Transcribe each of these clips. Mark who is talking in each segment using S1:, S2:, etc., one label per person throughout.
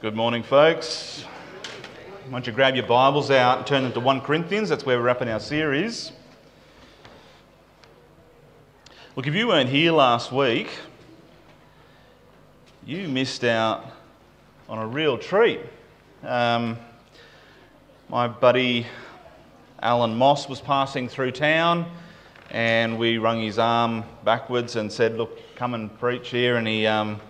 S1: Good morning, folks. Why don't you grab your Bibles out and turn them to 1 Corinthians? That's where we're wrapping our series. Look, if you weren't here last week, you missed out on a real treat. Um, my buddy Alan Moss was passing through town, and we wrung his arm backwards and said, Look, come and preach here. And he. Um,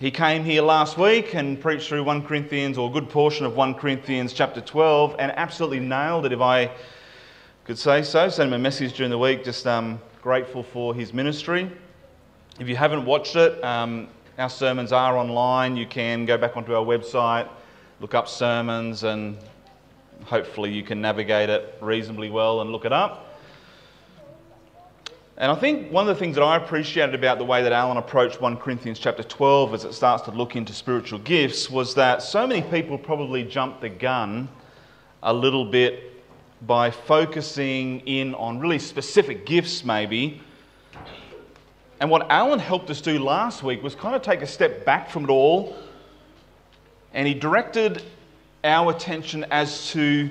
S1: he came here last week and preached through 1 Corinthians, or a good portion of 1 Corinthians chapter 12, and absolutely nailed it, if I could say so. Sent him a message during the week, just um, grateful for his ministry. If you haven't watched it, um, our sermons are online. You can go back onto our website, look up sermons, and hopefully you can navigate it reasonably well and look it up. And I think one of the things that I appreciated about the way that Alan approached 1 Corinthians chapter 12 as it starts to look into spiritual gifts was that so many people probably jumped the gun a little bit by focusing in on really specific gifts, maybe. And what Alan helped us do last week was kind of take a step back from it all and he directed our attention as to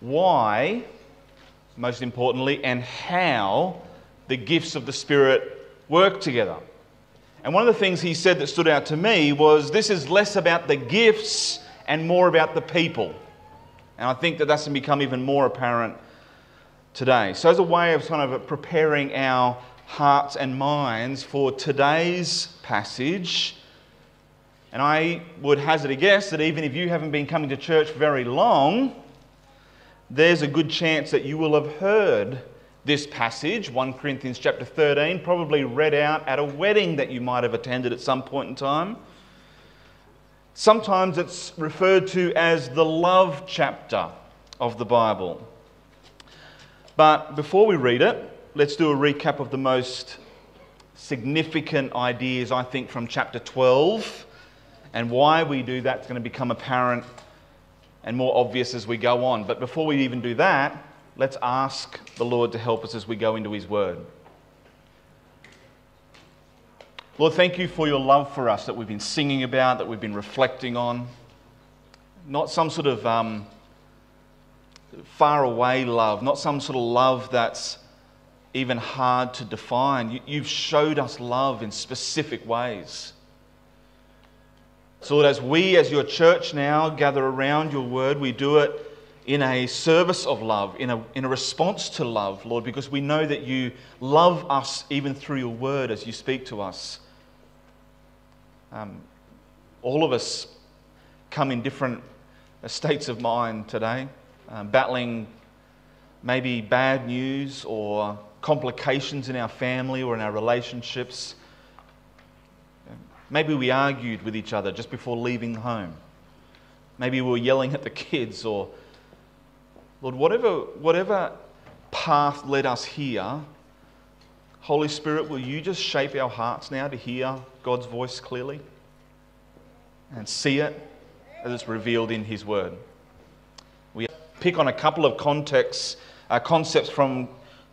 S1: why, most importantly, and how the gifts of the Spirit work together. And one of the things he said that stood out to me was this is less about the gifts and more about the people. And I think that that's become even more apparent today. So, as a way of kind of preparing our hearts and minds for today's passage, and I would hazard a guess that even if you haven't been coming to church very long, there's a good chance that you will have heard this passage, 1 Corinthians chapter 13, probably read out at a wedding that you might have attended at some point in time. Sometimes it's referred to as the love chapter of the Bible. But before we read it, let's do a recap of the most significant ideas, I think, from chapter 12. And why we do that is going to become apparent and more obvious as we go on. But before we even do that, let's ask the Lord to help us as we go into His Word. Lord, thank you for your love for us that we've been singing about, that we've been reflecting on. Not some sort of um, far away love, not some sort of love that's even hard to define. You, have showed us love in specific ways. So, that as we, as your church now, gather around your word, we do it in a service of love, in a, in a response to love, Lord, because we know that you love us even through your word as you speak to us. Um, all of us come in different states of mind today, um, battling maybe bad news or complications in our family or in our relationships. Maybe we argued with each other just before leaving home. Maybe we were yelling at the kids or Lord, whatever, whatever path led us here, Holy Spirit, will you just shape our hearts now to hear God's voice clearly and see it as it's revealed in His Word? We pick on a couple of contexts, uh, concepts from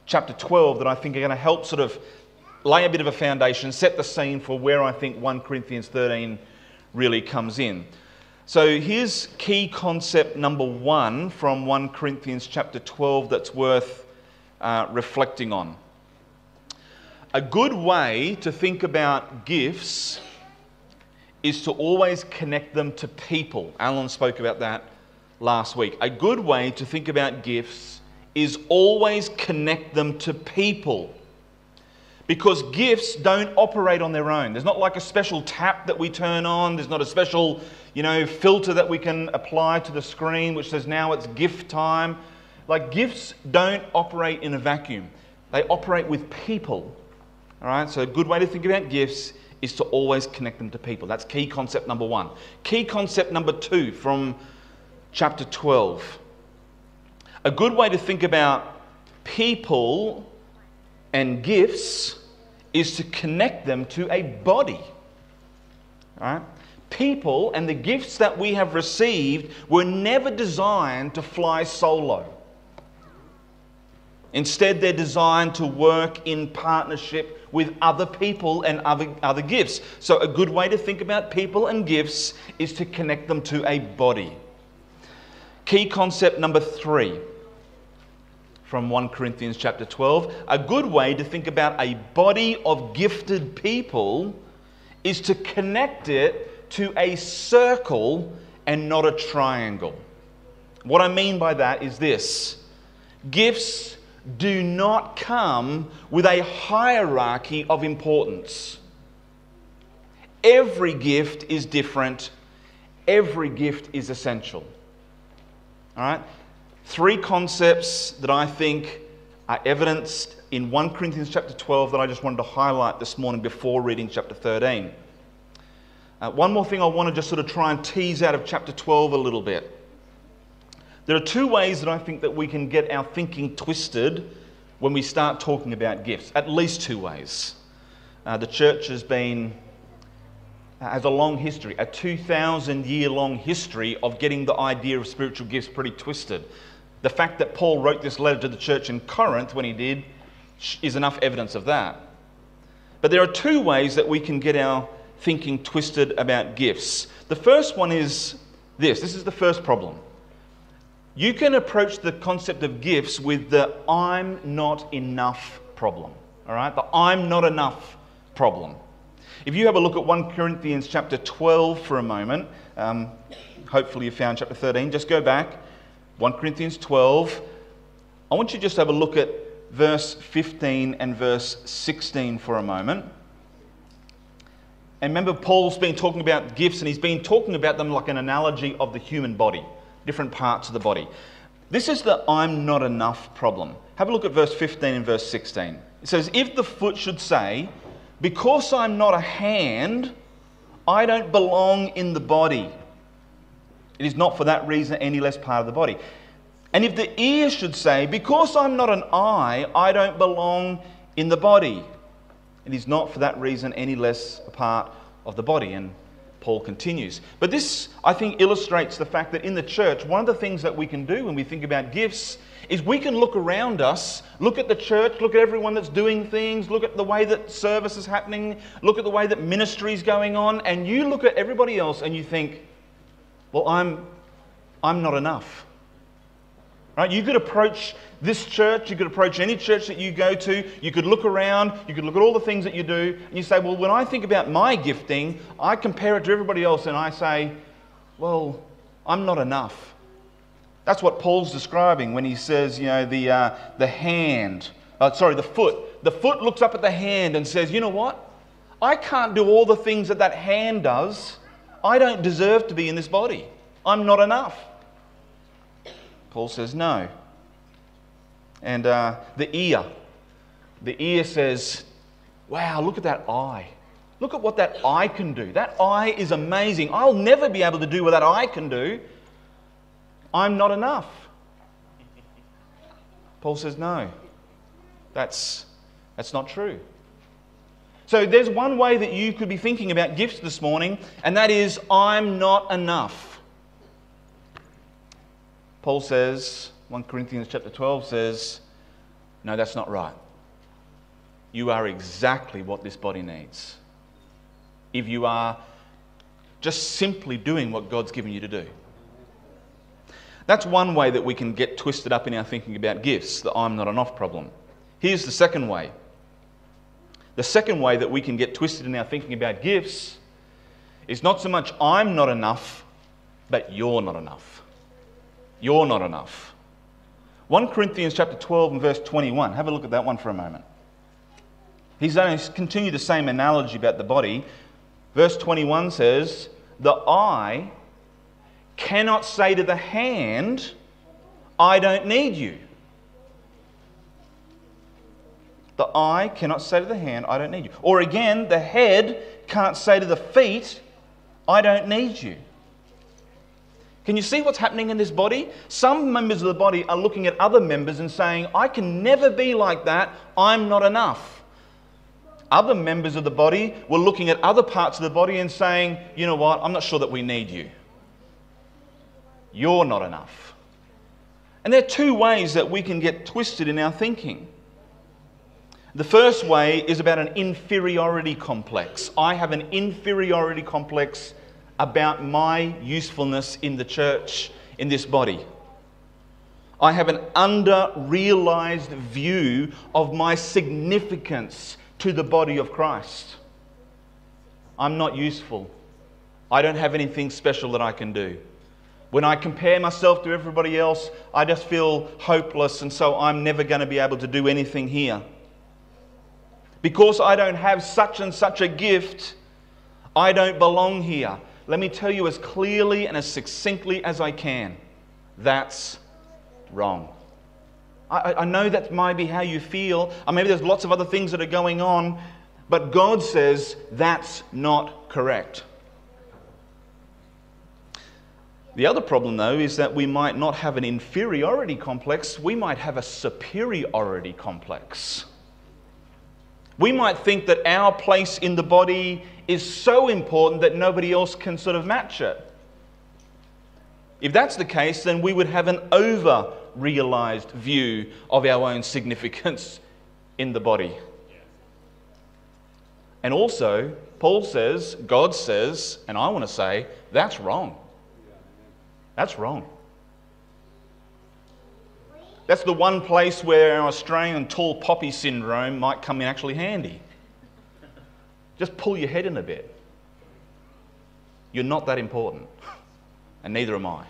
S1: chapter 12 that I think are going to help sort of lay a bit of a foundation, set the scene for where I think 1 Corinthians 13 really comes in. So here's key concept number one from 1 Corinthians chapter 12 that's worth uh, reflecting on. A good way to think about gifts is to always connect them to people. Alan spoke about that last week. A good way to think about gifts is always connect them to people. Because gifts don't operate on their own. There's not like a special tap that we turn on, there's not a special you know, filter that we can apply to the screen which says now it's gift time. Like gifts don't operate in a vacuum. They operate with people. All right? So a good way to think about gifts is to always connect them to people. That's key concept number 1. Key concept number 2 from chapter 12. A good way to think about people and gifts is to connect them to a body. All right? people and the gifts that we have received were never designed to fly solo. Instead, they're designed to work in partnership with other people and other, other gifts. So, a good way to think about people and gifts is to connect them to a body. Key concept number three from 1 Corinthians chapter 12. A good way to think about a body of gifted people is to connect it to a circle and not a triangle. What I mean by that is this gifts do not come with a hierarchy of importance. Every gift is different, every gift is essential. All right? Three concepts that I think are evidenced in 1 Corinthians chapter 12 that I just wanted to highlight this morning before reading chapter 13. Uh, one more thing I want to just sort of try and tease out of chapter 12 a little bit. There are two ways that I think that we can get our thinking twisted when we start talking about gifts. At least two ways. Uh, the church has been uh, has a long history, a 2,000 year long history of getting the idea of spiritual gifts pretty twisted. The fact that Paul wrote this letter to the church in Corinth when he did is enough evidence of that. But there are two ways that we can get our thinking twisted about gifts. The first one is this this is the first problem. You can approach the concept of gifts with the I'm not enough problem. All right? The I'm not enough problem. If you have a look at 1 Corinthians chapter 12 for a moment, um, hopefully you found chapter 13, just go back. 1 Corinthians 12. I want you just to have a look at verse 15 and verse 16 for a moment. And remember, Paul's been talking about gifts and he's been talking about them like an analogy of the human body different parts of the body. This is the I'm not enough problem. Have a look at verse 15 and verse 16. It says, If the foot should say, Because I'm not a hand, I don't belong in the body, it is not for that reason any less part of the body. And if the ear should say, Because I'm not an eye, I don't belong in the body, it is not for that reason any less a part of the body. And Paul continues. But this, I think, illustrates the fact that in the church, one of the things that we can do when we think about gifts is we can look around us, look at the church, look at everyone that's doing things, look at the way that service is happening, look at the way that ministry is going on, and you look at everybody else and you think, well, I'm, I'm not enough. Right? You could approach this church, you could approach any church that you go to, you could look around, you could look at all the things that you do, and you say, Well, when I think about my gifting, I compare it to everybody else and I say, Well, I'm not enough. That's what Paul's describing when he says, you know, the, uh, the hand, uh, sorry, the foot. The foot looks up at the hand and says, You know what? I can't do all the things that that hand does. I don't deserve to be in this body. I'm not enough. Paul says no. And uh, the ear. The ear says, wow, look at that eye. Look at what that eye can do. That eye is amazing. I'll never be able to do what that eye can do. I'm not enough. Paul says, no, that's, that's not true. So there's one way that you could be thinking about gifts this morning, and that is, I'm not enough. Paul says, 1 Corinthians chapter 12 says, no, that's not right. You are exactly what this body needs. If you are just simply doing what God's given you to do. That's one way that we can get twisted up in our thinking about gifts, the I'm not enough problem. Here's the second way. The second way that we can get twisted in our thinking about gifts is not so much I'm not enough, but you're not enough. You're not enough. 1 Corinthians chapter 12 and verse 21. Have a look at that one for a moment. He's going to continue the same analogy about the body. Verse 21 says, The eye cannot say to the hand, I don't need you. The eye cannot say to the hand, I don't need you. Or again, the head can't say to the feet, I don't need you. Can you see what's happening in this body? Some members of the body are looking at other members and saying, I can never be like that, I'm not enough. Other members of the body were looking at other parts of the body and saying, You know what, I'm not sure that we need you. You're not enough. And there are two ways that we can get twisted in our thinking. The first way is about an inferiority complex. I have an inferiority complex about my usefulness in the church, in this body. I have an under realized view of my significance to the body of Christ. I'm not useful. I don't have anything special that I can do. When I compare myself to everybody else, I just feel hopeless, and so I'm never going to be able to do anything here. Because I don't have such and such a gift, I don't belong here. Let me tell you as clearly and as succinctly as I can that's wrong. I, I know that might be how you feel, or maybe there's lots of other things that are going on, but God says that's not correct. The other problem, though, is that we might not have an inferiority complex, we might have a superiority complex. We might think that our place in the body is so important that nobody else can sort of match it. If that's the case, then we would have an over realized view of our own significance in the body. And also, Paul says, God says, and I want to say, that's wrong. That's wrong. That's the one place where our Australian tall poppy syndrome might come in actually handy. Just pull your head in a bit. You're not that important, and neither am I.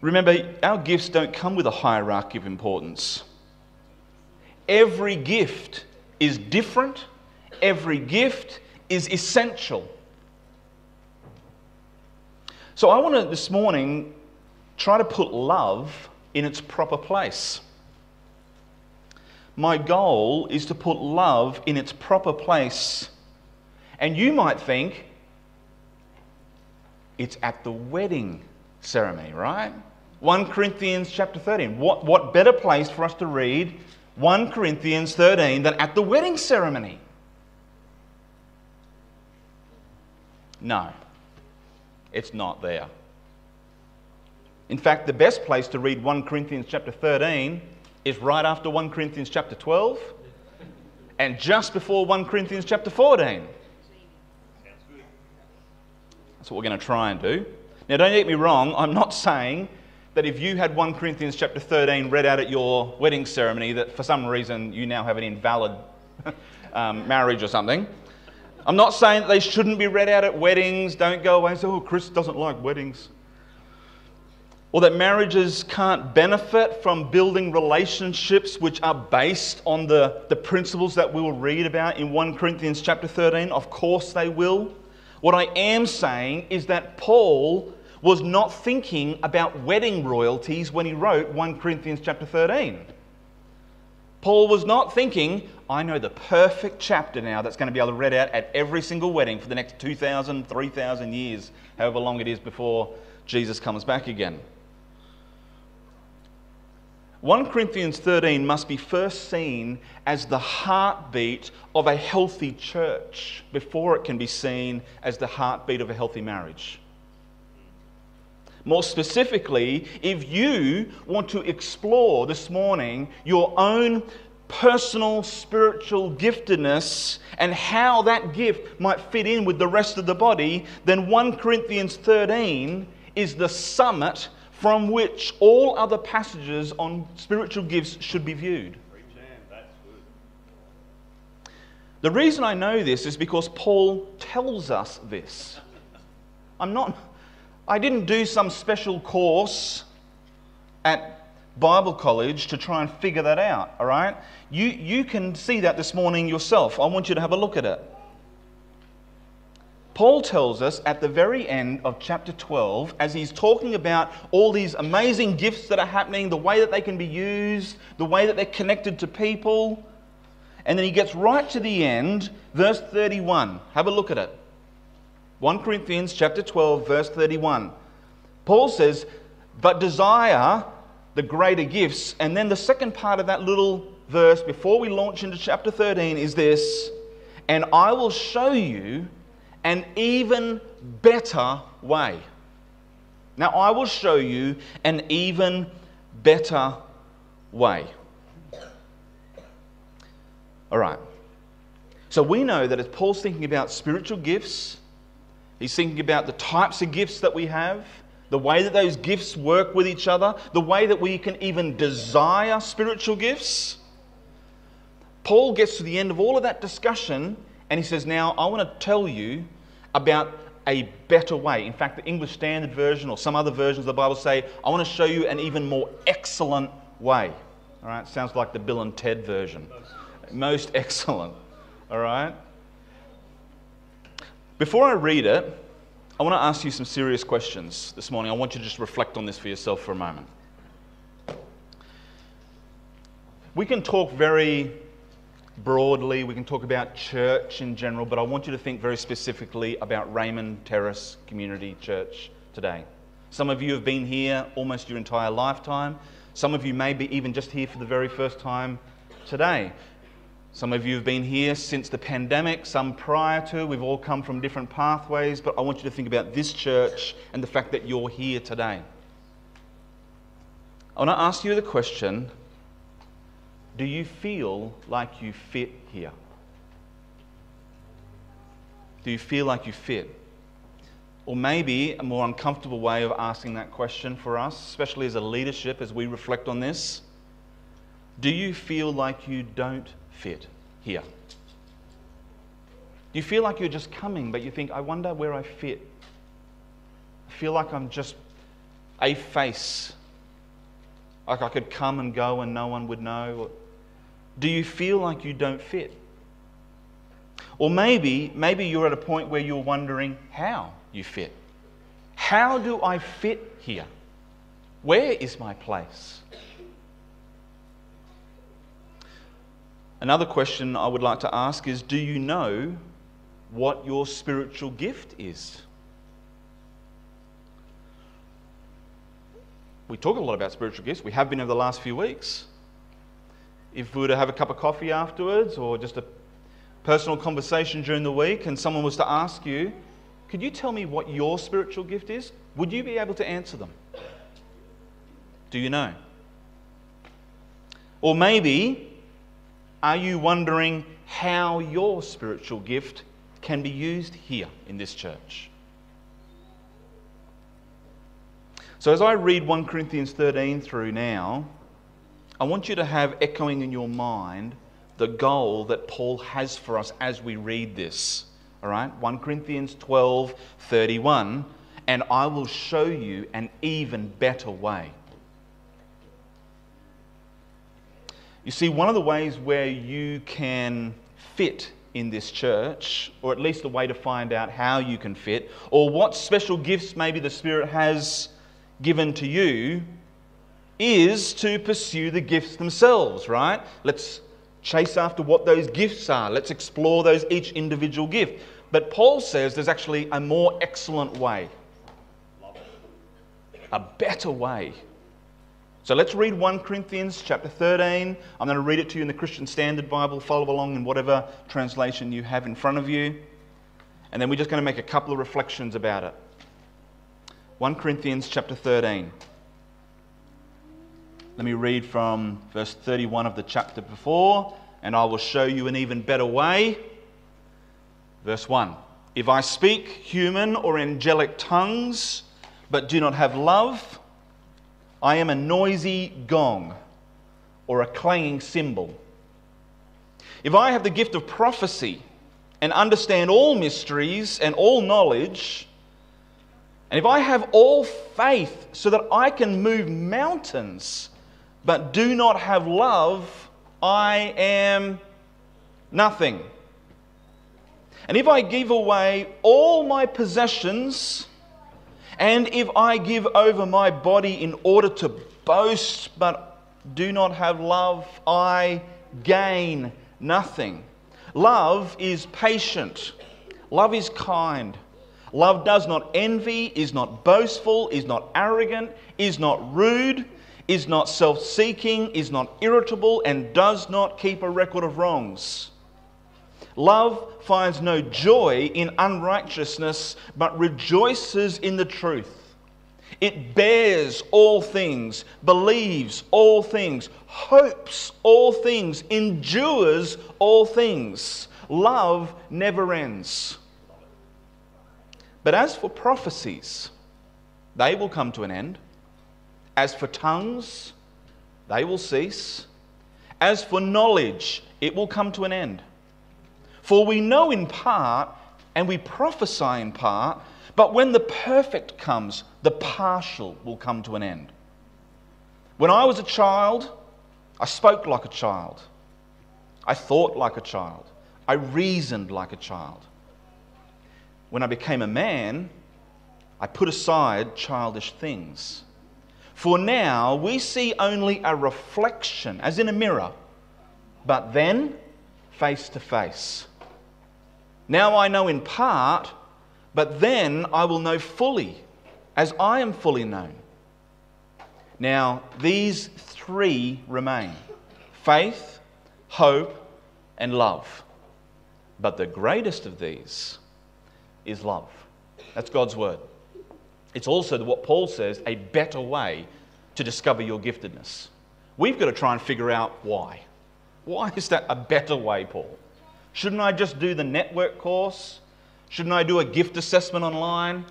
S1: Remember, our gifts don't come with a hierarchy of importance. Every gift is different, every gift is essential. So I want to this morning try to put love in its proper place. My goal is to put love in its proper place. And you might think it's at the wedding ceremony, right? 1 Corinthians chapter 13. What, what better place for us to read 1 Corinthians 13 than at the wedding ceremony? No. It's not there. In fact, the best place to read 1 Corinthians chapter 13 is right after 1 Corinthians chapter 12 and just before 1 Corinthians chapter 14. That's what we're going to try and do. Now, don't get me wrong, I'm not saying that if you had 1 Corinthians chapter 13 read out at your wedding ceremony, that for some reason you now have an invalid um, marriage or something. I'm not saying that they shouldn't be read out at weddings. Don't go away and say, oh, Chris doesn't like weddings. Or that marriages can't benefit from building relationships which are based on the, the principles that we will read about in 1 Corinthians chapter 13. Of course they will. What I am saying is that Paul was not thinking about wedding royalties when he wrote 1 Corinthians chapter 13. Paul was not thinking, I know the perfect chapter now that's going to be able to read out at every single wedding for the next 2,000, 3,000 years, however long it is before Jesus comes back again. 1 Corinthians 13 must be first seen as the heartbeat of a healthy church before it can be seen as the heartbeat of a healthy marriage. More specifically, if you want to explore this morning your own personal spiritual giftedness and how that gift might fit in with the rest of the body, then 1 Corinthians 13 is the summit from which all other passages on spiritual gifts should be viewed. The reason I know this is because Paul tells us this. I'm not, I didn't do some special course at Bible college to try and figure that out, all right? You, you can see that this morning yourself. I want you to have a look at it. Paul tells us at the very end of chapter 12, as he's talking about all these amazing gifts that are happening, the way that they can be used, the way that they're connected to people, and then he gets right to the end, verse 31. Have a look at it. 1 Corinthians chapter 12, verse 31. Paul says, But desire the greater gifts. And then the second part of that little verse before we launch into chapter 13 is this And I will show you an even better way. Now, I will show you an even better way. All right. So we know that as Paul's thinking about spiritual gifts, he's thinking about the types of gifts that we have, the way that those gifts work with each other, the way that we can even desire spiritual gifts. Paul gets to the end of all of that discussion and he says, Now I want to tell you about a better way. In fact, the English Standard Version or some other versions of the Bible say, I want to show you an even more excellent way. All right, sounds like the Bill and Ted version. Most excellent. All right? Before I read it, I want to ask you some serious questions this morning. I want you to just reflect on this for yourself for a moment. We can talk very broadly, we can talk about church in general, but I want you to think very specifically about Raymond Terrace Community Church today. Some of you have been here almost your entire lifetime. Some of you may be even just here for the very first time today. Some of you have been here since the pandemic, some prior to. We've all come from different pathways, but I want you to think about this church and the fact that you're here today. I want to ask you the question do you feel like you fit here? Do you feel like you fit? Or maybe a more uncomfortable way of asking that question for us, especially as a leadership as we reflect on this. Do you feel like you don't fit here? Do you feel like you're just coming, but you think, I wonder where I fit? I feel like I'm just a face. Like I could come and go and no one would know. Do you feel like you don't fit? Or maybe, maybe you're at a point where you're wondering how you fit. How do I fit here? Where is my place? Another question I would like to ask is Do you know what your spiritual gift is? We talk a lot about spiritual gifts. We have been over the last few weeks. If we were to have a cup of coffee afterwards or just a personal conversation during the week and someone was to ask you, Could you tell me what your spiritual gift is? Would you be able to answer them? Do you know? Or maybe are you wondering how your spiritual gift can be used here in this church? So, as I read 1 Corinthians 13 through now, I want you to have echoing in your mind the goal that Paul has for us as we read this. All right? 1 Corinthians 12 31. And I will show you an even better way. You see, one of the ways where you can fit in this church, or at least a way to find out how you can fit, or what special gifts maybe the Spirit has given to you, is to pursue the gifts themselves, right? Let's chase after what those gifts are. Let's explore those each individual gift. But Paul says there's actually a more excellent way, a better way so let's read 1 Corinthians chapter 13. I'm going to read it to you in the Christian Standard Bible. Follow along in whatever translation you have in front of you. And then we're just going to make a couple of reflections about it. 1 Corinthians chapter 13. Let me read from verse 31 of the chapter before, and I will show you an even better way. Verse 1 If I speak human or angelic tongues, but do not have love, I am a noisy gong or a clanging cymbal. If I have the gift of prophecy and understand all mysteries and all knowledge, and if I have all faith so that I can move mountains, but do not have love, I am nothing. And if I give away all my possessions, and if I give over my body in order to boast, but do not have love, I gain nothing. Love is patient. Love is kind. Love does not envy, is not boastful, is not arrogant, is not rude, is not self seeking, is not irritable, and does not keep a record of wrongs. Love finds no joy in unrighteousness, but rejoices in the truth. It bears all things, believes all things, hopes all things, endures all things. Love never ends. But as for prophecies, they will come to an end. As for tongues, they will cease. As for knowledge, it will come to an end. For we know in part and we prophesy in part, but when the perfect comes, the partial will come to an end. When I was a child, I spoke like a child. I thought like a child. I reasoned like a child. When I became a man, I put aside childish things. For now we see only a reflection, as in a mirror, but then face to face. Now I know in part, but then I will know fully, as I am fully known. Now, these three remain faith, hope, and love. But the greatest of these is love. That's God's word. It's also what Paul says a better way to discover your giftedness. We've got to try and figure out why. Why is that a better way, Paul? Shouldn't I just do the network course? Shouldn't I do a gift assessment online?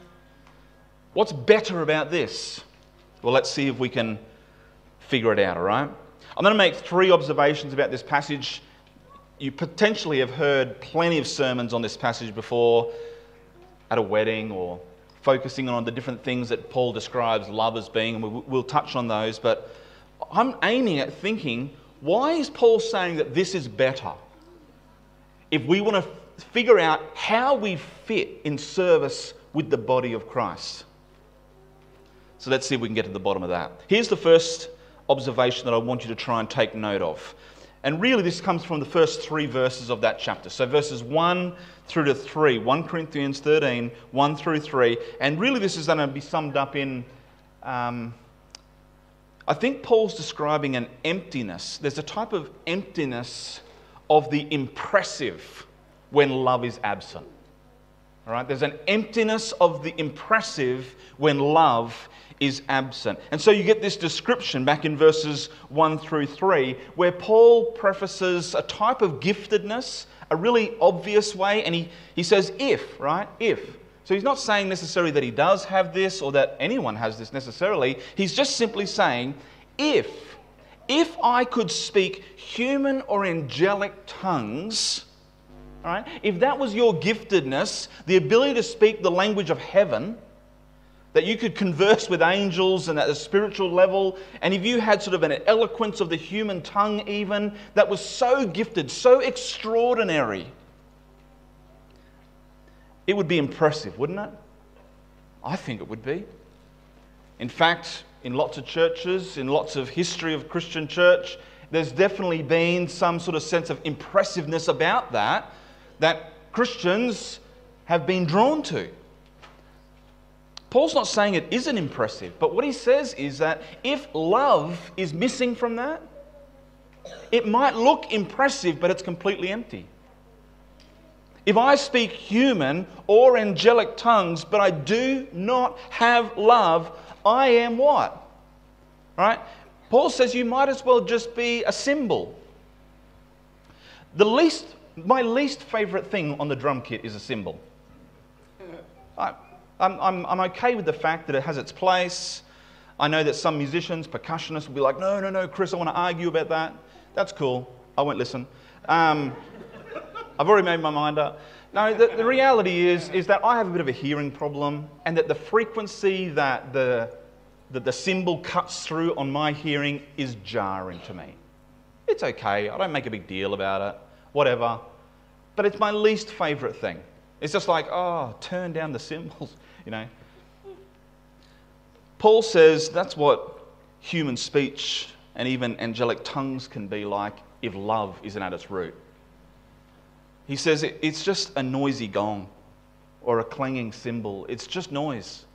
S1: What's better about this? Well, let's see if we can figure it out, all right? I'm going to make three observations about this passage. You potentially have heard plenty of sermons on this passage before at a wedding or focusing on the different things that Paul describes love as being, and we'll touch on those. But I'm aiming at thinking why is Paul saying that this is better? if we want to figure out how we fit in service with the body of Christ. So let's see if we can get to the bottom of that. Here's the first observation that I want you to try and take note of. And really, this comes from the first three verses of that chapter. So, verses 1 through to 3, 1 Corinthians 13, 1 through 3. And really, this is going to be summed up in. Um, I think Paul's describing an emptiness. There's a type of emptiness of the impressive when love is absent. All right? There's an emptiness of the impressive when love is absent. And so you get this description back in verses 1 through 3 where Paul prefaces a type of giftedness, a really obvious way, and he, he says, if, right? If. So he's not saying necessarily that he does have this or that anyone has this necessarily. He's just simply saying, if if I could speak human or angelic tongues, all right, if that was your giftedness, the ability to speak the language of heaven, that you could converse with angels and at a spiritual level, and if you had sort of an eloquence of the human tongue, even, that was so gifted, so extraordinary, it would be impressive, wouldn't it? I think it would be. In fact, in lots of churches, in lots of history of Christian church, there's definitely been some sort of sense of impressiveness about that that Christians have been drawn to. Paul's not saying it isn't impressive, but what he says is that if love is missing from that, it might look impressive, but it's completely empty. If I speak human or angelic tongues, but I do not have love, I am what? Right? Paul says you might as well just be a cymbal. The least, my least favorite thing on the drum kit is a cymbal. I'm, I'm, I'm okay with the fact that it has its place. I know that some musicians, percussionists will be like, no, no, no, Chris, I want to argue about that. That's cool. I won't listen. Um, I've already made my mind up. No, the, the reality is, is that I have a bit of a hearing problem, and that the frequency that the, that the cymbal cuts through on my hearing is jarring to me. It's okay, I don't make a big deal about it, whatever. But it's my least favourite thing. It's just like, oh, turn down the cymbals, you know. Paul says that's what human speech and even angelic tongues can be like if love isn't at its root. He says it's just a noisy gong or a clanging cymbal. It's just noise.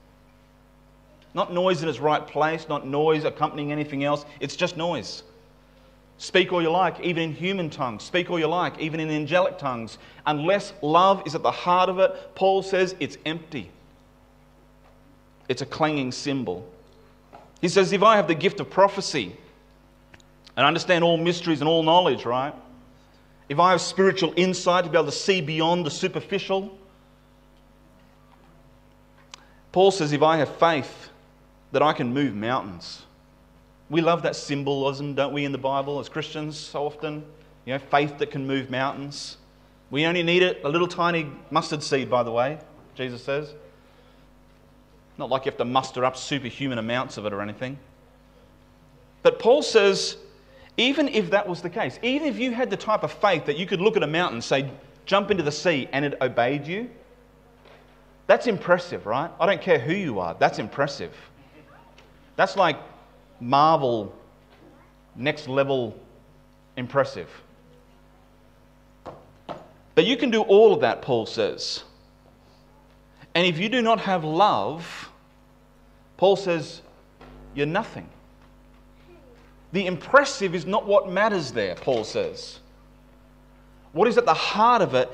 S1: Not noise in its right place, not noise accompanying anything else. It's just noise. Speak all you like, even in human tongues. Speak all you like, even in angelic tongues. Unless love is at the heart of it, Paul says it's empty. it's a clanging cymbal. He says, If I have the gift of prophecy and understand all mysteries and all knowledge, right? If I have spiritual insight to be able to see beyond the superficial, Paul says, If I have faith that I can move mountains. We love that symbolism, don't we, in the Bible as Christians so often? You know, faith that can move mountains. We only need it, a little tiny mustard seed, by the way, Jesus says. Not like you have to muster up superhuman amounts of it or anything. But Paul says, even if that was the case, even if you had the type of faith that you could look at a mountain, say, jump into the sea, and it obeyed you, that's impressive, right? I don't care who you are, that's impressive. That's like Marvel, next level impressive. But you can do all of that, Paul says. And if you do not have love, Paul says, you're nothing. The impressive is not what matters there, Paul says. What is at the heart of it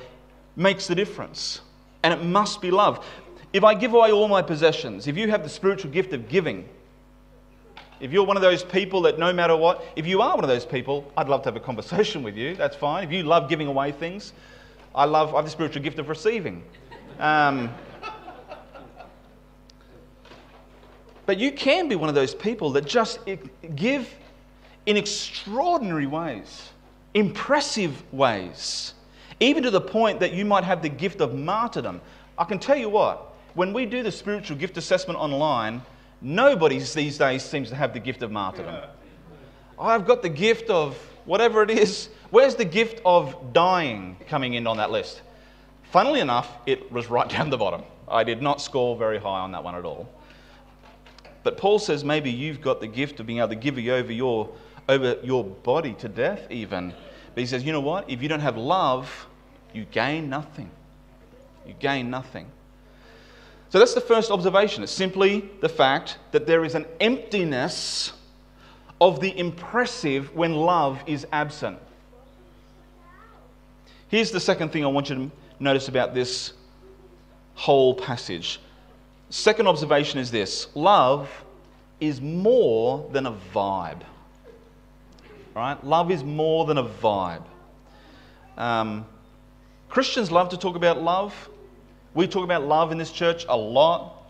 S1: makes the difference. And it must be love. If I give away all my possessions, if you have the spiritual gift of giving, if you're one of those people that no matter what, if you are one of those people, I'd love to have a conversation with you. That's fine. If you love giving away things, I love, I have the spiritual gift of receiving. Um, but you can be one of those people that just give in extraordinary ways, impressive ways, even to the point that you might have the gift of martyrdom. I can tell you what, when we do the spiritual gift assessment online, Nobody these days seems to have the gift of martyrdom. I've got the gift of whatever it is. Where's the gift of dying coming in on that list? Funnily enough, it was right down the bottom. I did not score very high on that one at all. But Paul says maybe you've got the gift of being able to give you over your, over your body to death, even. But he says, you know what? If you don't have love, you gain nothing. You gain nothing. So that's the first observation. It's simply the fact that there is an emptiness of the impressive when love is absent. Here's the second thing I want you to notice about this whole passage. Second observation is this love is more than a vibe. Right? Love is more than a vibe. Um, Christians love to talk about love. We talk about love in this church a lot.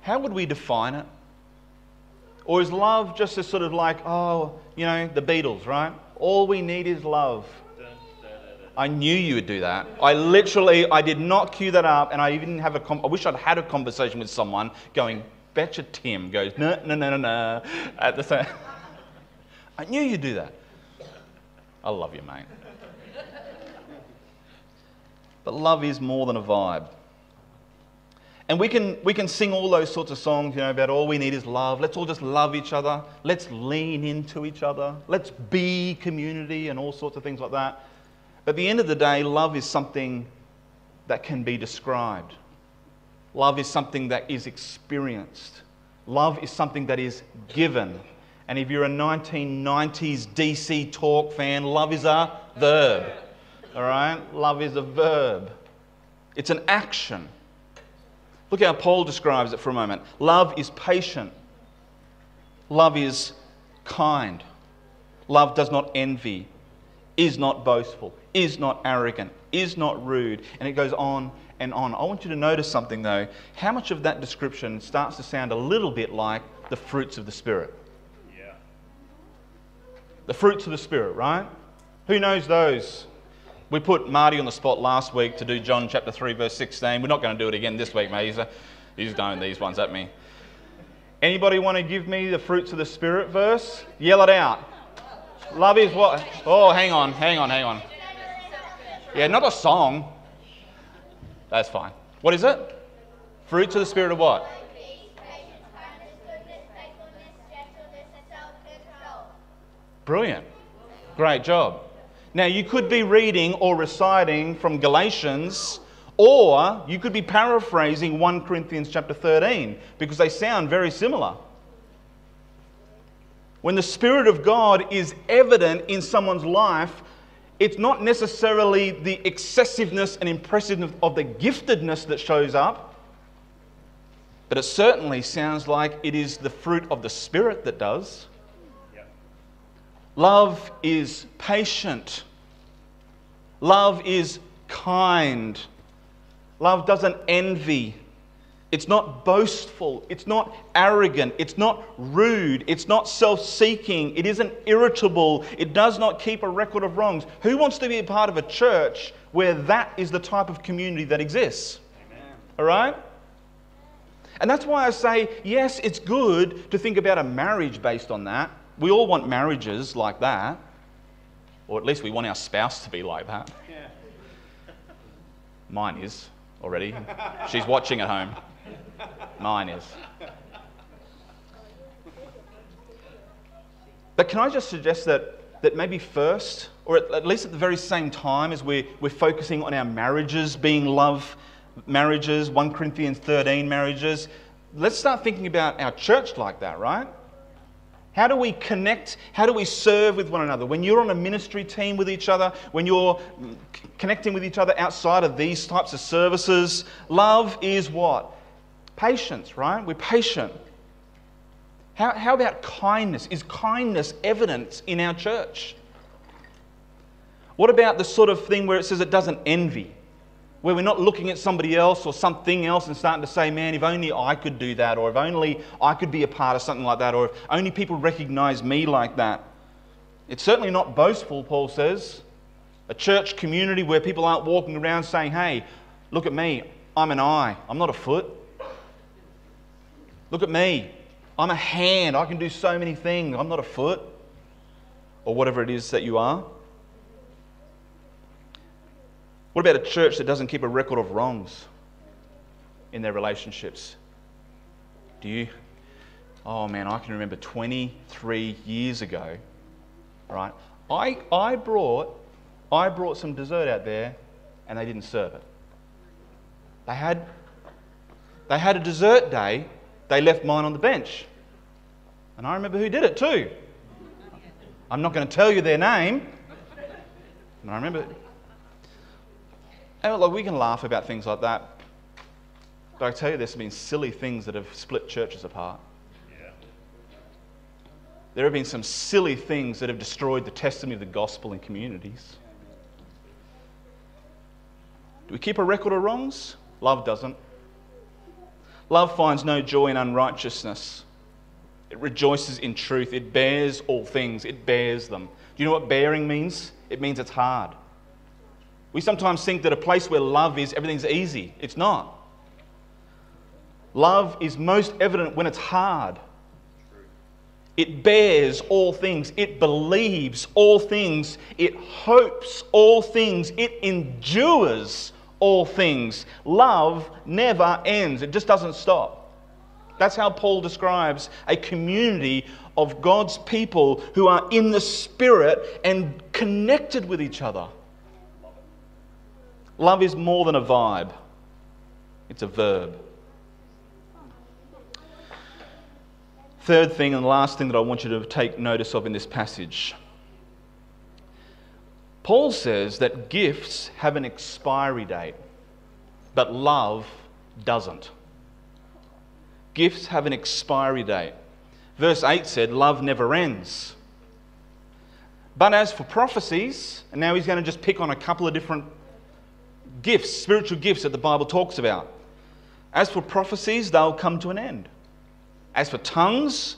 S1: How would we define it? Or is love just a sort of like, oh, you know, the Beatles, right? All we need is love. I knew you would do that. I literally, I did not cue that up, and I even have a. Com- I wish I'd had a conversation with someone going, "Betcha Tim goes no no no no no," at the same. I knew you'd do that. I love you, mate. But love is more than a vibe. And we can, we can sing all those sorts of songs, you know, about all we need is love. Let's all just love each other. Let's lean into each other. Let's be community and all sorts of things like that. But at the end of the day, love is something that can be described. Love is something that is experienced. Love is something that is given. And if you're a 1990s DC talk fan, love is a verb. All right? Love is a verb, it's an action. Look how Paul describes it for a moment. Love is patient. Love is kind. Love does not envy, is not boastful, is not arrogant, is not rude. And it goes on and on. I want you to notice something though. How much of that description starts to sound a little bit like the fruits of the Spirit? Yeah. The fruits of the Spirit, right? Who knows those? We put Marty on the spot last week to do John chapter 3, verse 16. We're not going to do it again this week, mate. He's, a, he's throwing these ones at me. Anybody want to give me the fruits of the Spirit verse? Yell it out. Love is what? Oh, hang on, hang on, hang on. Yeah, not a song. That's fine. What is it? Fruits of the Spirit of what? Brilliant. Great job. Now, you could be reading or reciting from Galatians, or you could be paraphrasing 1 Corinthians chapter 13, because they sound very similar. When the Spirit of God is evident in someone's life, it's not necessarily the excessiveness and impressiveness of the giftedness that shows up. But it certainly sounds like it is the fruit of the Spirit that does. Love is patient. Love is kind. Love doesn't envy. It's not boastful. It's not arrogant. It's not rude. It's not self seeking. It isn't irritable. It does not keep a record of wrongs. Who wants to be a part of a church where that is the type of community that exists? Amen. All right? And that's why I say, yes, it's good to think about a marriage based on that. We all want marriages like that, or at least we want our spouse to be like that. Yeah. Mine is already. She's watching at home. Mine is. But can I just suggest that, that maybe first, or at, at least at the very same time as we're, we're focusing on our marriages being love marriages, 1 Corinthians 13 marriages, let's start thinking about our church like that, right? How do we connect? How do we serve with one another? When you're on a ministry team with each other, when you're connecting with each other outside of these types of services, love is what? Patience, right? We're patient. How, how about kindness? Is kindness evidence in our church? What about the sort of thing where it says it doesn't envy? Where we're not looking at somebody else or something else and starting to say, man, if only I could do that, or if only I could be a part of something like that, or if only people recognize me like that. It's certainly not boastful, Paul says. A church community where people aren't walking around saying, hey, look at me, I'm an eye, I'm not a foot. Look at me. I'm a hand. I can do so many things. I'm not a foot. Or whatever it is that you are. What about a church that doesn't keep a record of wrongs in their relationships? Do you? Oh man, I can remember 23 years ago, right? I, I, brought, I brought some dessert out there and they didn't serve it. They had, they had a dessert day they left mine on the bench. And I remember who did it too. I'm not going to tell you their name. And I remember. And look, we can laugh about things like that. But I tell you, there's been silly things that have split churches apart. There have been some silly things that have destroyed the testimony of the gospel in communities. Do we keep a record of wrongs? Love doesn't. Love finds no joy in unrighteousness. It rejoices in truth. It bears all things. It bears them. Do you know what bearing means? It means it's hard. We sometimes think that a place where love is, everything's easy. It's not. Love is most evident when it's hard. It bears all things. It believes all things. It hopes all things. It endures all things. Love never ends, it just doesn't stop. That's how Paul describes a community of God's people who are in the Spirit and connected with each other. Love is more than a vibe, it's a verb. Third thing and the last thing that I want you to take notice of in this passage Paul says that gifts have an expiry date, but love doesn't. Gifts have an expiry date. Verse 8 said, Love never ends. But as for prophecies, and now he's going to just pick on a couple of different gifts, spiritual gifts that the Bible talks about. As for prophecies, they'll come to an end. As for tongues,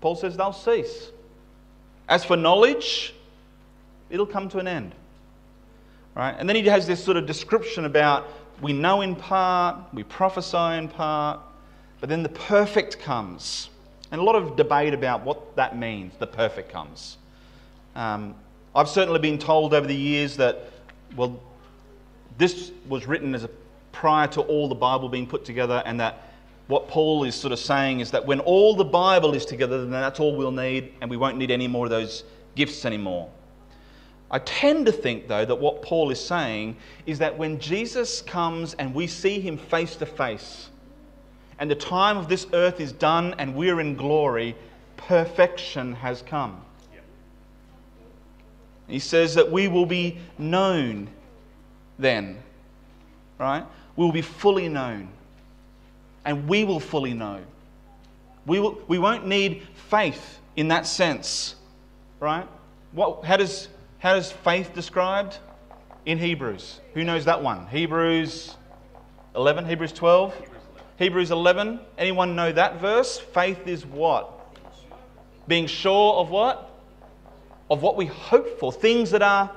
S1: Paul says they'll cease. As for knowledge, It'll come to an end. Right? And then he has this sort of description about we know in part, we prophesy in part, but then the perfect comes. And a lot of debate about what that means, the perfect comes. Um, I've certainly been told over the years that, well, this was written as a, prior to all the Bible being put together, and that what Paul is sort of saying is that when all the Bible is together, then that's all we'll need, and we won't need any more of those gifts anymore. I tend to think, though, that what Paul is saying is that when Jesus comes and we see him face to face, and the time of this earth is done and we're in glory, perfection has come. He says that we will be known then, right? We will be fully known. and we will fully know. We, will, we won't need faith in that sense, right? What, how, does, how does faith described in Hebrews? Who knows that one? Hebrews 11, Hebrews 12, Hebrews 11. Anyone know that verse? Faith is what? Being sure of what? Of what we hope for, things that are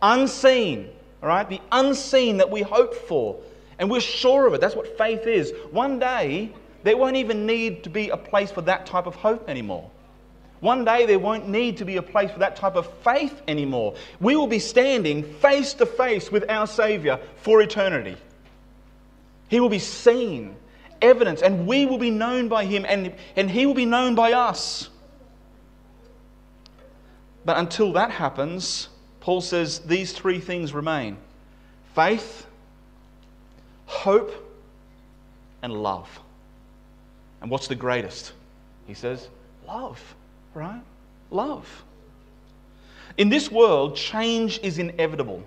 S1: unseen, all right? The unseen that we hope for. And we're sure of it. That's what faith is. One day, there won't even need to be a place for that type of hope anymore. One day there won't need to be a place for that type of faith anymore. We will be standing face to face with our Savior for eternity. He will be seen, evidence, and we will be known by Him, and, and He will be known by us. But until that happens, Paul says these three things remain faith, hope, and love. And what's the greatest? He says, love, right? Love. In this world, change is inevitable.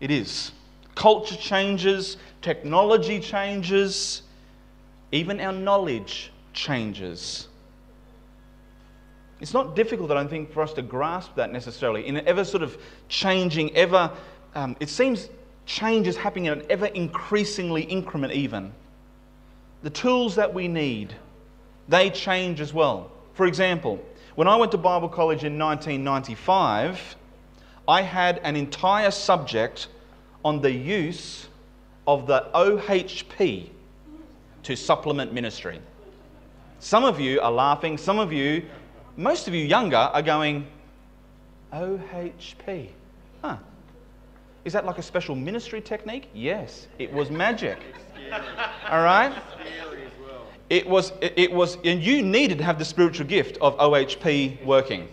S1: It is. Culture changes, technology changes, even our knowledge changes. It's not difficult, I don't think, for us to grasp that necessarily. In an ever sort of changing, ever, um, it seems change is happening in an ever increasingly increment, even. The tools that we need, they change as well. For example, when I went to Bible college in 1995, I had an entire subject on the use of the OHP to supplement ministry. Some of you are laughing, some of you most of you younger are going, OHP. Huh. Is that like a special ministry technique? Yes, it was magic. All right? It was, it was, and you needed to have the spiritual gift of OHP working.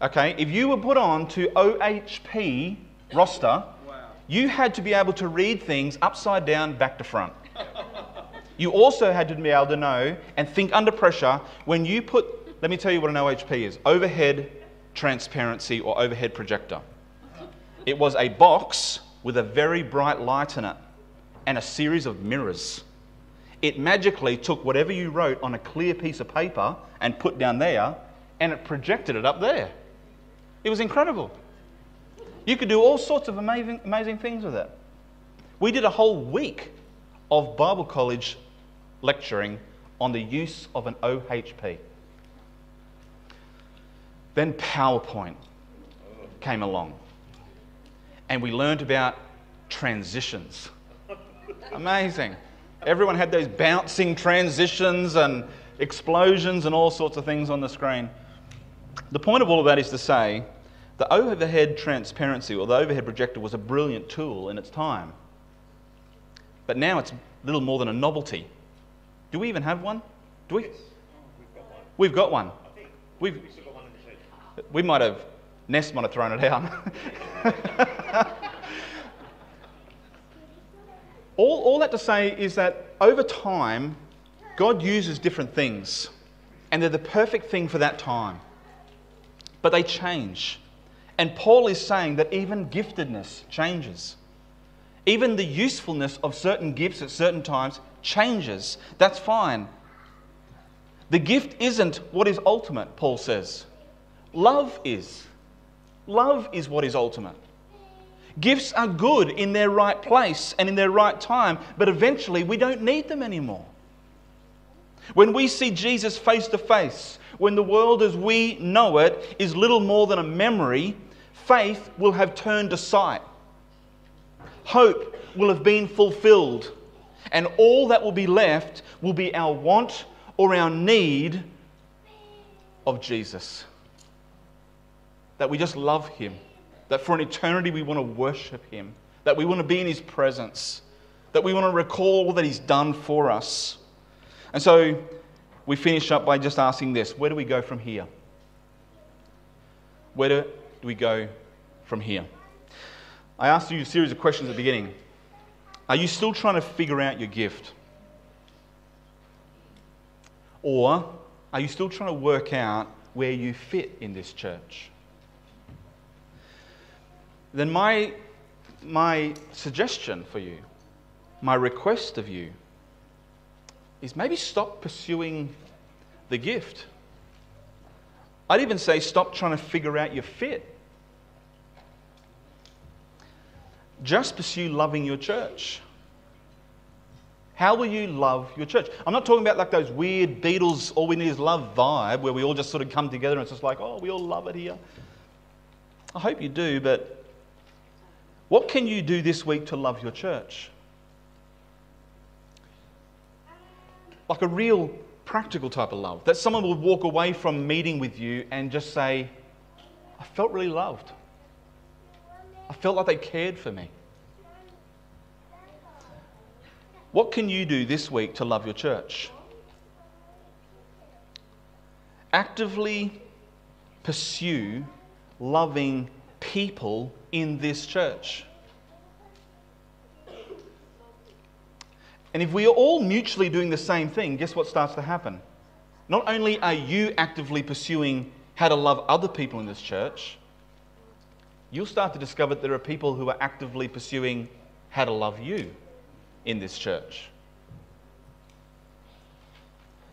S1: Okay, if you were put on to OHP roster, you had to be able to read things upside down, back to front. You also had to be able to know and think under pressure when you put let me tell you what an OHP is overhead transparency or overhead projector. It was a box with a very bright light in it and a series of mirrors. It magically took whatever you wrote on a clear piece of paper and put down there, and it projected it up there. It was incredible. You could do all sorts of amazing, amazing things with it. We did a whole week of Bible college lecturing on the use of an OHP. Then PowerPoint came along. And we learned about transitions. Amazing. Everyone had those bouncing transitions and explosions and all sorts of things on the screen. The point of all of that is to say the overhead transparency or the overhead projector was a brilliant tool in its time. But now it's little more than a novelty. Do we even have one? Do we? We've got one. We've, we might have, Nest might have thrown it out. all, all that to say is that over time, God uses different things, and they're the perfect thing for that time. But they change. And Paul is saying that even giftedness changes. Even the usefulness of certain gifts at certain times changes. That's fine. The gift isn't what is ultimate, Paul says. Love is. Love is what is ultimate. Gifts are good in their right place and in their right time, but eventually we don't need them anymore. When we see Jesus face to face, when the world as we know it is little more than a memory, faith will have turned to sight. Hope will have been fulfilled, and all that will be left will be our want or our need of Jesus that we just love Him, that for an eternity we want to worship Him, that we want to be in His presence, that we want to recall all that He's done for us. And so we finish up by just asking this where do we go from here? Where do, we go from here? I asked you a series of questions at the beginning. Are you still trying to figure out your gift? Or are you still trying to work out where you fit in this church? Then my, my suggestion for you, my request of you, is maybe stop pursuing the gift. I'd even say stop trying to figure out your fit. Just pursue loving your church. How will you love your church? I'm not talking about like those weird Beatles, all we need is love vibe where we all just sort of come together and it's just like, oh, we all love it here. I hope you do, but what can you do this week to love your church? Like a real practical type of love. That someone will walk away from meeting with you and just say, I felt really loved. I felt like they cared for me. What can you do this week to love your church? Actively pursue loving people in this church. And if we are all mutually doing the same thing, guess what starts to happen? Not only are you actively pursuing how to love other people in this church, you'll start to discover that there are people who are actively pursuing how to love you in this church.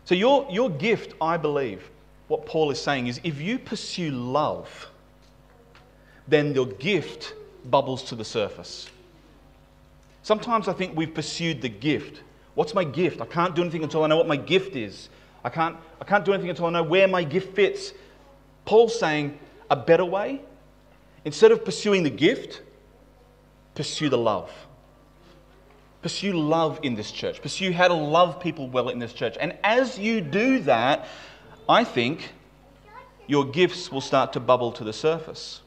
S1: So, your, your gift, I believe, what Paul is saying is if you pursue love, then your gift bubbles to the surface. Sometimes I think we've pursued the gift. What's my gift? I can't do anything until I know what my gift is. I can't, I can't do anything until I know where my gift fits. Paul's saying a better way, instead of pursuing the gift, pursue the love. Pursue love in this church. Pursue how to love people well in this church. And as you do that, I think your gifts will start to bubble to the surface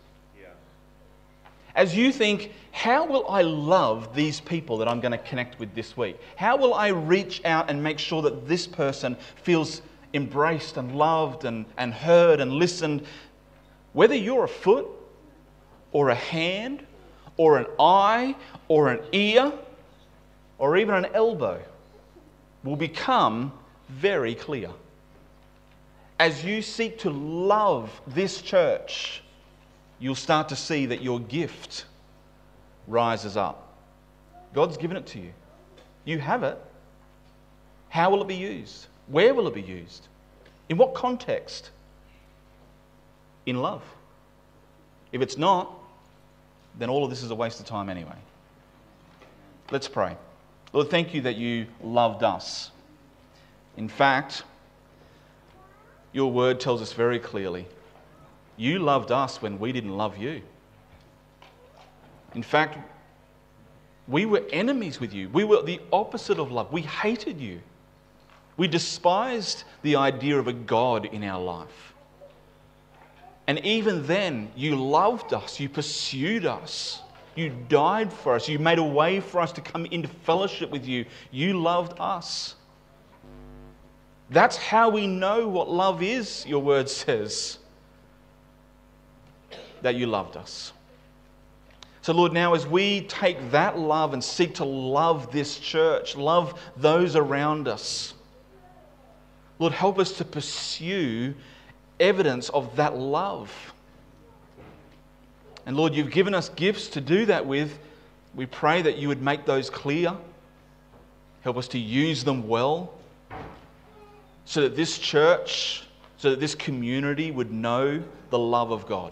S1: as you think, how will I love these people that I'm going to connect with this week? How will I reach out and make sure that this person feels embraced and loved and, and heard and listened? Whether you're a foot or a hand or an eye or an ear or even an elbow will become very clear. As you seek to love this church, you'll start to see that your gift rises up. God's given it to you. You have it. How will it be used? Where will it be used? In what context? In love. If it's not, then all of this is a waste of time anyway. Let's pray. Lord, thank you that you loved us. In fact, your word tells us very clearly you loved us when we didn't love you. In fact, we were enemies with you. We were the opposite of love. We hated you. We despised the idea of a God in our life. And even then, you loved us, you pursued us, you died for us, you made a way for us to come into fellowship with you. You loved us. That's how we know what love is, your word says that you loved us. So, Lord, now as we take that love and seek to love this church, love those around us, Lord, help us to pursue evidence of that love. And Lord, you've given us gifts to do that with. We pray that you would make those clear. Help us to use them well so that this church, so that this community would know the love of God.